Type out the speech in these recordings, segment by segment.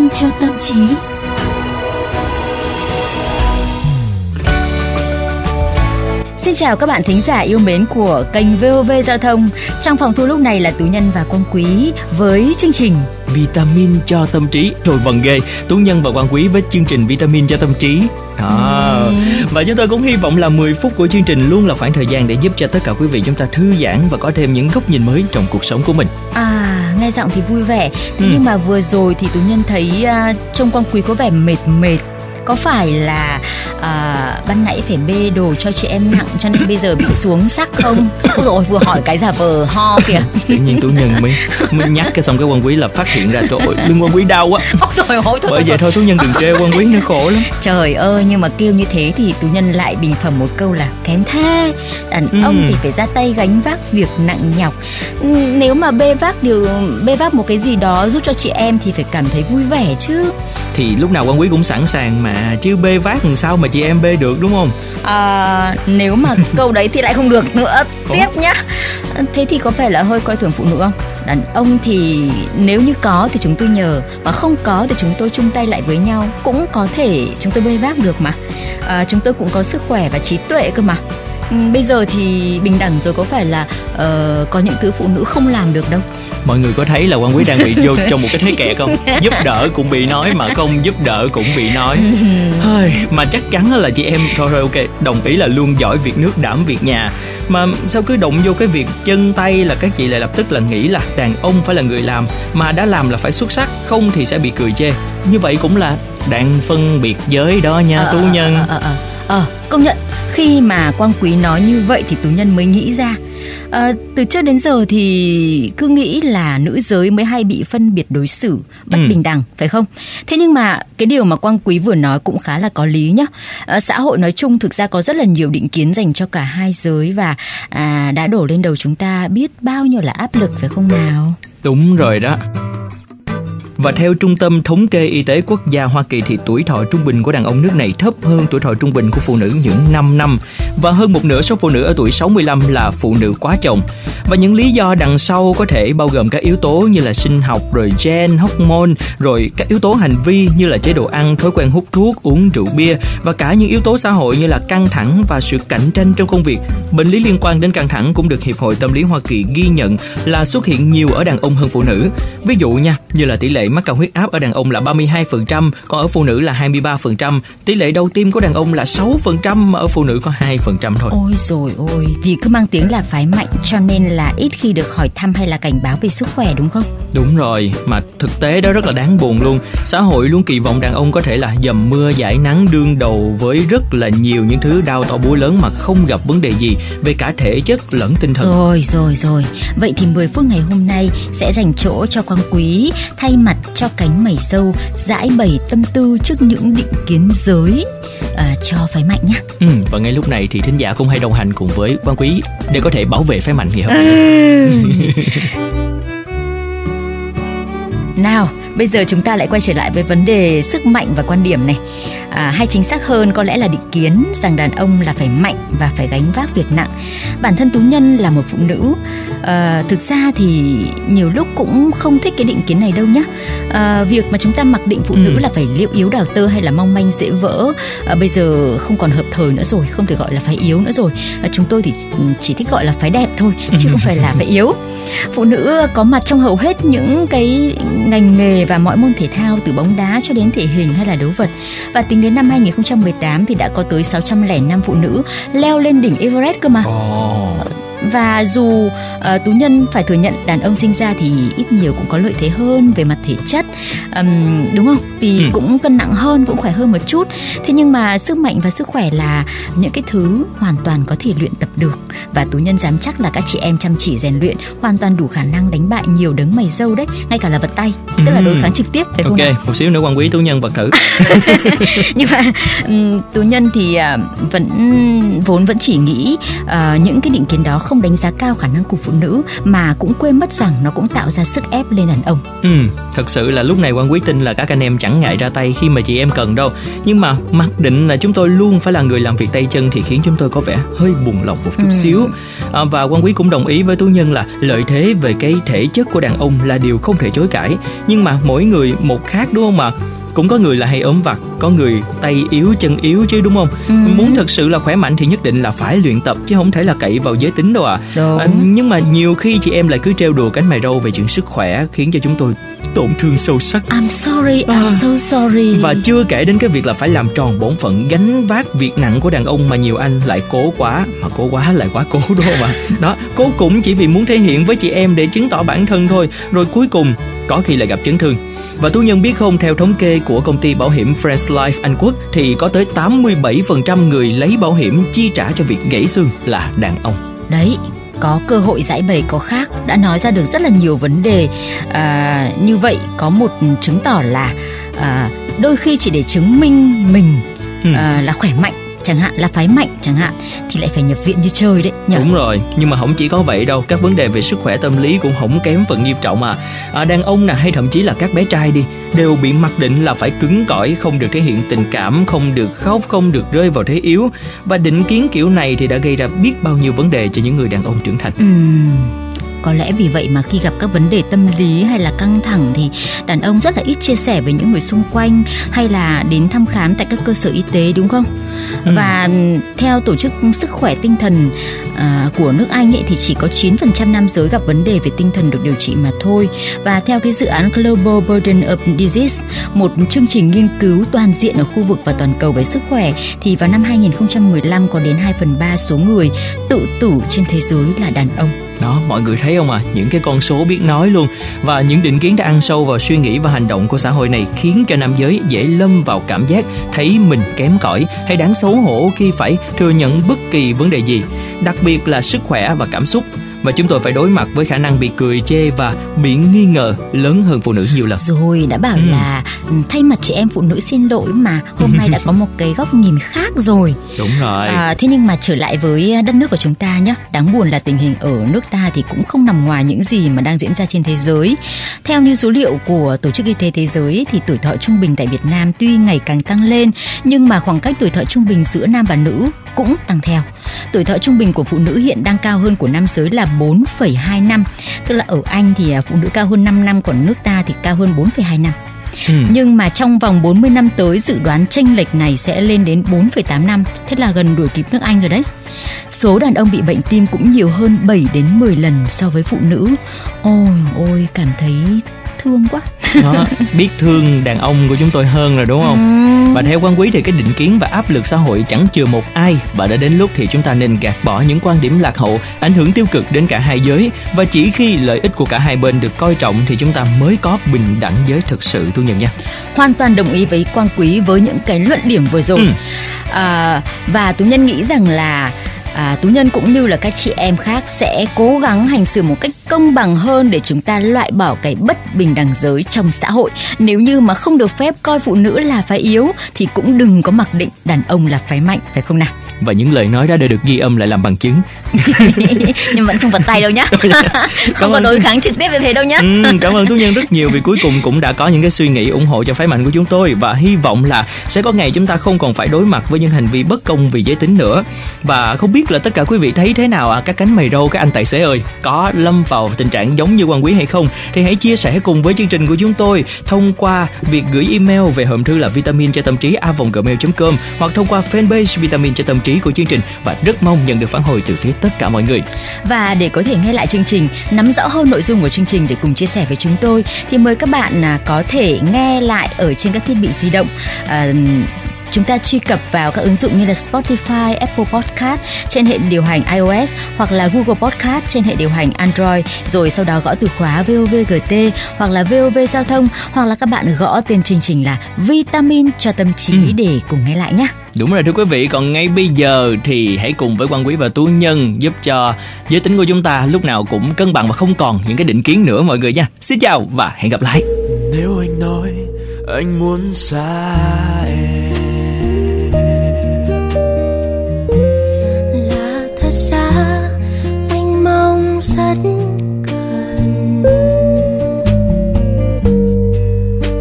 vitamin cho tâm trí. Chào các bạn thính giả yêu mến của kênh VOV Giao thông. Trong phòng thu lúc này là Tú Nhân và Quang Quý với chương trình vitamin cho tâm trí rồi vần ghê tú nhân và quan quý với chương trình vitamin cho tâm trí đó ừ. và chúng tôi cũng hy vọng là 10 phút của chương trình luôn là khoảng thời gian để giúp cho tất cả quý vị chúng ta thư giãn và có thêm những góc nhìn mới trong cuộc sống của mình à nghe giọng thì vui vẻ thế ừ. nhưng mà vừa rồi thì tú nhân thấy uh, trông quan quý có vẻ mệt mệt có phải là uh, ban nãy phải bê đồ cho chị em nặng cho nên bây giờ bị xuống sắc không? Ôi rồi vừa hỏi cái giả vờ ho kìa. Tự nhiên tú nhân mới mới nhắc cái xong cái quan quý là phát hiện ra trời ơi lưng quan quý đau quá. Ôi rồi ôi, thôi, bởi vậy thôi. tú nhân đừng trêu quan quý nó khổ lắm. Trời ơi nhưng mà kêu như thế thì tú nhân lại bình phẩm một câu là kém thế đàn ừ. ông thì phải ra tay gánh vác việc nặng nhọc. Nếu mà bê vác điều bê vác một cái gì đó giúp cho chị em thì phải cảm thấy vui vẻ chứ. Thì lúc nào quan quý cũng sẵn sàng mà chứ bê vác làm sao mà chị em bê được đúng không? À, nếu mà câu đấy thì lại không được nữa. Tiếp nhá. Thế thì có phải là hơi coi thường phụ nữ không? Đàn ông thì nếu như có thì chúng tôi nhờ mà không có thì chúng tôi chung tay lại với nhau. Cũng có thể chúng tôi bê vác được mà. À, chúng tôi cũng có sức khỏe và trí tuệ cơ mà bây giờ thì bình đẳng rồi có phải là uh, có những thứ phụ nữ không làm được đâu? Mọi người có thấy là quan quý đang bị vô trong một cái thế kẹt không? Giúp đỡ cũng bị nói mà không giúp đỡ cũng bị nói. Hơi mà chắc chắn là chị em thôi rồi ok đồng ý là luôn giỏi việc nước đảm việc nhà. Mà sao cứ động vô cái việc chân tay là các chị lại lập tức là nghĩ là đàn ông phải là người làm mà đã làm là phải xuất sắc không thì sẽ bị cười chê. Như vậy cũng là đang phân biệt giới đó nha ờ, tú nhân. ờ, ờ, ờ, ờ, công nhận khi mà quang quý nói như vậy thì tú nhân mới nghĩ ra À, từ trước đến giờ thì cứ nghĩ là nữ giới mới hay bị phân biệt đối xử bất ừ. bình đẳng phải không? Thế nhưng mà cái điều mà Quang Quý vừa nói cũng khá là có lý nhá. À, xã hội nói chung thực ra có rất là nhiều định kiến dành cho cả hai giới và à, đã đổ lên đầu chúng ta biết bao nhiêu là áp lực phải không nào? Đúng rồi đó. Và theo Trung tâm Thống kê Y tế Quốc gia Hoa Kỳ thì tuổi thọ trung bình của đàn ông nước này thấp hơn tuổi thọ trung bình của phụ nữ những 5 năm và hơn một nửa số phụ nữ ở tuổi 65 là phụ nữ quá chồng. Và những lý do đằng sau có thể bao gồm các yếu tố như là sinh học, rồi gen, hormone, rồi các yếu tố hành vi như là chế độ ăn, thói quen hút thuốc, uống rượu bia và cả những yếu tố xã hội như là căng thẳng và sự cạnh tranh trong công việc. Bệnh lý liên quan đến căng thẳng cũng được Hiệp hội Tâm lý Hoa Kỳ ghi nhận là xuất hiện nhiều ở đàn ông hơn phụ nữ. Ví dụ nha, như là tỷ lệ mắc cao huyết áp ở đàn ông là 32%, còn ở phụ nữ là 23%. Tỷ lệ đau tim của đàn ông là 6%, mà ở phụ nữ có 2% thôi. Ôi rồi ôi, vì cứ mang tiếng là phái mạnh cho nên là ít khi được hỏi thăm hay là cảnh báo về sức khỏe đúng không? Đúng rồi, mà thực tế đó rất là đáng buồn luôn. Xã hội luôn kỳ vọng đàn ông có thể là dầm mưa giải nắng đương đầu với rất là nhiều những thứ đau to búa lớn mà không gặp vấn đề gì về cả thể chất lẫn tinh thần. Rồi rồi rồi. Vậy thì 10 phút ngày hôm nay sẽ dành chỗ cho Quang Quý thay mặt cho cánh mày sâu giải bày tâm tư trước những định kiến giới à, cho phái mạnh nhé. Ừ, và ngay lúc này thì thính giả cũng hay đồng hành cùng với quan quý để có thể bảo vệ phái mạnh ngày hôm nay. Nào, bây giờ chúng ta lại quay trở lại với vấn đề sức mạnh và quan điểm này. À, hay chính xác hơn có lẽ là định kiến rằng đàn ông là phải mạnh và phải gánh vác việc nặng. Bản thân tú nhân là một phụ nữ à, thực ra thì nhiều lúc cũng không thích cái định kiến này đâu nhá. À, việc mà chúng ta mặc định phụ ừ. nữ là phải liệu yếu đào tơ hay là mong manh dễ vỡ à, bây giờ không còn hợp thời nữa rồi không thể gọi là phái yếu nữa rồi. À, chúng tôi thì chỉ thích gọi là phái đẹp thôi chứ không phải là phái yếu. Phụ nữ có mặt trong hầu hết những cái ngành nghề và mọi môn thể thao từ bóng đá cho đến thể hình hay là đấu vật và tính đến năm 2018 thì đã có tới 605 phụ nữ leo lên đỉnh Everest cơ mà. Oh và dù uh, tú nhân phải thừa nhận đàn ông sinh ra thì ít nhiều cũng có lợi thế hơn về mặt thể chất um, đúng không vì ừ. cũng cân nặng hơn cũng khỏe hơn một chút thế nhưng mà sức mạnh và sức khỏe là những cái thứ hoàn toàn có thể luyện tập được và tú nhân dám chắc là các chị em chăm chỉ rèn luyện hoàn toàn đủ khả năng đánh bại nhiều đấng mày dâu đấy ngay cả là vật tay ừ. tức là đối kháng trực tiếp phải không ok nào? một xíu nữa quan quý tú nhân vật thử nhưng mà um, tú nhân thì uh, vẫn vốn vẫn chỉ nghĩ uh, những cái định kiến đó không đánh giá cao khả năng của phụ nữ mà cũng quên mất rằng nó cũng tạo ra sức ép lên đàn ông. Ừ, thật sự là lúc này quan quý tin là các anh em chẳng ngại ra tay khi mà chị em cần đâu. Nhưng mà mặc định là chúng tôi luôn phải là người làm việc tay chân thì khiến chúng tôi có vẻ hơi buồn lòng một chút ừ. xíu. À, và quan quý cũng đồng ý với tú nhân là lợi thế về cái thể chất của đàn ông là điều không thể chối cãi. Nhưng mà mỗi người một khác đúng không mà cũng có người là hay ốm vặt có người tay yếu chân yếu chứ đúng không? Ừ. muốn thật sự là khỏe mạnh thì nhất định là phải luyện tập chứ không thể là cậy vào giới tính đâu à. à nhưng mà nhiều khi chị em lại cứ trêu đùa cánh mày râu về chuyện sức khỏe khiến cho chúng tôi tổn thương sâu sắc. I'm sorry, I'm à, so sorry. Và chưa kể đến cái việc là phải làm tròn bổn phận gánh vác việc nặng của đàn ông mà nhiều anh lại cố quá Mà cố quá lại quá cố đúng không ạ? Đó, cố cũng chỉ vì muốn thể hiện với chị em để chứng tỏ bản thân thôi. Rồi cuối cùng có khi lại gặp chấn thương và tú nhân biết không, theo thống kê của công ty bảo hiểm Friends Life Anh Quốc thì có tới 87% người lấy bảo hiểm chi trả cho việc gãy xương là đàn ông. Đấy, có cơ hội giải bày có khác đã nói ra được rất là nhiều vấn đề à, như vậy có một chứng tỏ là à, đôi khi chỉ để chứng minh mình ừ. à, là khỏe mạnh chẳng hạn là phái mạnh chẳng hạn thì lại phải nhập viện như chơi đấy nhỉ? đúng rồi nhưng mà không chỉ có vậy đâu các vấn đề về sức khỏe tâm lý cũng không kém phần nghiêm trọng mà à, đàn ông nè hay thậm chí là các bé trai đi đều bị mặc định là phải cứng cỏi không được thể hiện tình cảm không được khóc không được rơi vào thế yếu. Và định kiến kiểu này thì đã gây ra biết bao nhiêu vấn đề cho những người đàn ông trưởng thành. Ừ có lẽ vì vậy mà khi gặp các vấn đề tâm lý hay là căng thẳng thì đàn ông rất là ít chia sẻ với những người xung quanh hay là đến thăm khám tại các cơ sở y tế đúng không? Ừ. và theo tổ chức sức khỏe tinh thần uh, của nước Anh ấy thì chỉ có 9% nam giới gặp vấn đề về tinh thần được điều trị mà thôi. Và theo cái dự án Global Burden of Disease một chương trình nghiên cứu toàn diện ở khu vực và toàn cầu về sức khỏe thì vào năm 2015 có đến 2 phần 3 số người tự tử trên thế giới là đàn ông đó, mọi người thấy không à những cái con số biết nói luôn. Và những định kiến đã ăn sâu vào suy nghĩ và hành động của xã hội này khiến cho nam giới dễ lâm vào cảm giác thấy mình kém cỏi hay đáng xấu hổ khi phải thừa nhận bất kỳ vấn đề gì, đặc biệt là sức khỏe và cảm xúc và chúng tôi phải đối mặt với khả năng bị cười chê và bị nghi ngờ lớn hơn phụ nữ nhiều lần. Rồi đã bảo ừ. là ừ, thay mặt chị em phụ nữ xin lỗi mà hôm nay đã có một cái góc nhìn khác rồi. Đúng rồi. À, thế nhưng mà trở lại với đất nước của chúng ta nhé, đáng buồn là tình hình ở nước ta thì cũng không nằm ngoài những gì mà đang diễn ra trên thế giới. Theo như số liệu của Tổ chức Y tế Thế giới thì tuổi thọ trung bình tại Việt Nam tuy ngày càng tăng lên nhưng mà khoảng cách tuổi thọ trung bình giữa nam và nữ cũng tăng theo. Tuổi thọ trung bình của phụ nữ hiện đang cao hơn của nam giới là 4,2 năm. Tức là ở Anh thì à, phụ nữ cao hơn 5 năm còn nước ta thì cao hơn 4,2 năm. Ừ. Nhưng mà trong vòng 40 năm tới dự đoán tranh lệch này sẽ lên đến 4,8 năm, thế là gần đuổi kịp nước Anh rồi đấy. Số đàn ông bị bệnh tim cũng nhiều hơn 7 đến 10 lần so với phụ nữ. Ôi ôi cảm thấy thương quá. Đó, biết thương đàn ông của chúng tôi hơn rồi đúng không? Ừ. và theo quan quý thì cái định kiến và áp lực xã hội chẳng chừa một ai. Và đã đến lúc thì chúng ta nên gạt bỏ những quan điểm lạc hậu ảnh hưởng tiêu cực đến cả hai giới. Và chỉ khi lợi ích của cả hai bên được coi trọng thì chúng ta mới có bình đẳng giới thực sự tu nhân nha. Hoàn toàn đồng ý với quan quý với những cái luận điểm vừa rồi. Ừ. à, và tú nhân nghĩ rằng là à, tú nhân cũng như là các chị em khác sẽ cố gắng hành xử một cách công bằng hơn để chúng ta loại bỏ cái bất bình đẳng giới trong xã hội. Nếu như mà không được phép coi phụ nữ là phái yếu thì cũng đừng có mặc định đàn ông là phái mạnh phải không nào? Và những lời nói đó đã được ghi âm lại làm bằng chứng. nhưng vẫn không vật tay đâu nhá. Không có đối kháng trực tiếp như thế đâu nhá. Ừ, cảm ơn tú nhân rất nhiều vì cuối cùng cũng đã có những cái suy nghĩ ủng hộ cho phái mạnh của chúng tôi và hy vọng là sẽ có ngày chúng ta không còn phải đối mặt với những hành vi bất công vì giới tính nữa. Và không biết là tất cả quý vị thấy thế nào à? Các cánh mày râu các anh tài xế ơi có lâm vào tình trạng giống như quan quý hay không? Thì hãy chia sẻ cùng với chương trình của chúng tôi thông qua việc gửi email về hòm thư là vitamin cho tâm trí a gmail.com hoặc thông qua fanpage vitamin cho tâm trí của chương trình. Và rất mong nhận được phản hồi từ phía tất cả mọi người. Và để có thể nghe lại chương trình, nắm rõ hơn nội dung của chương trình để cùng chia sẻ với chúng tôi thì mời các bạn à, có thể nghe lại ở trên các thiết bị di động. À, chúng ta truy cập vào các ứng dụng như là Spotify, Apple Podcast trên hệ điều hành iOS hoặc là Google Podcast trên hệ điều hành Android rồi sau đó gõ từ khóa VOVGT hoặc là VOV giao thông hoặc là các bạn gõ tên chương trình là Vitamin cho tâm trí ừ. để cùng nghe lại nhé. Đúng rồi thưa quý vị, còn ngay bây giờ thì hãy cùng với quan quý và tú nhân giúp cho giới tính của chúng ta lúc nào cũng cân bằng và không còn những cái định kiến nữa mọi người nha. Xin chào và hẹn gặp lại. Nếu anh nói anh muốn xa rất gần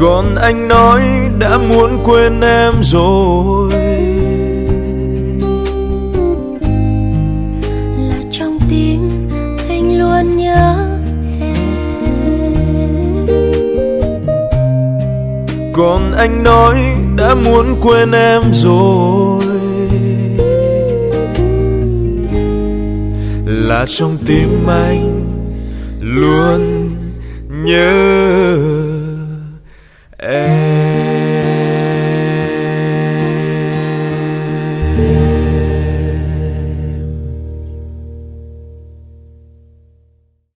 còn anh nói đã muốn quên em rồi. Là trong tim anh luôn nhớ em. Còn anh nói đã muốn quên em rồi. Là trong tim anh luôn nhớ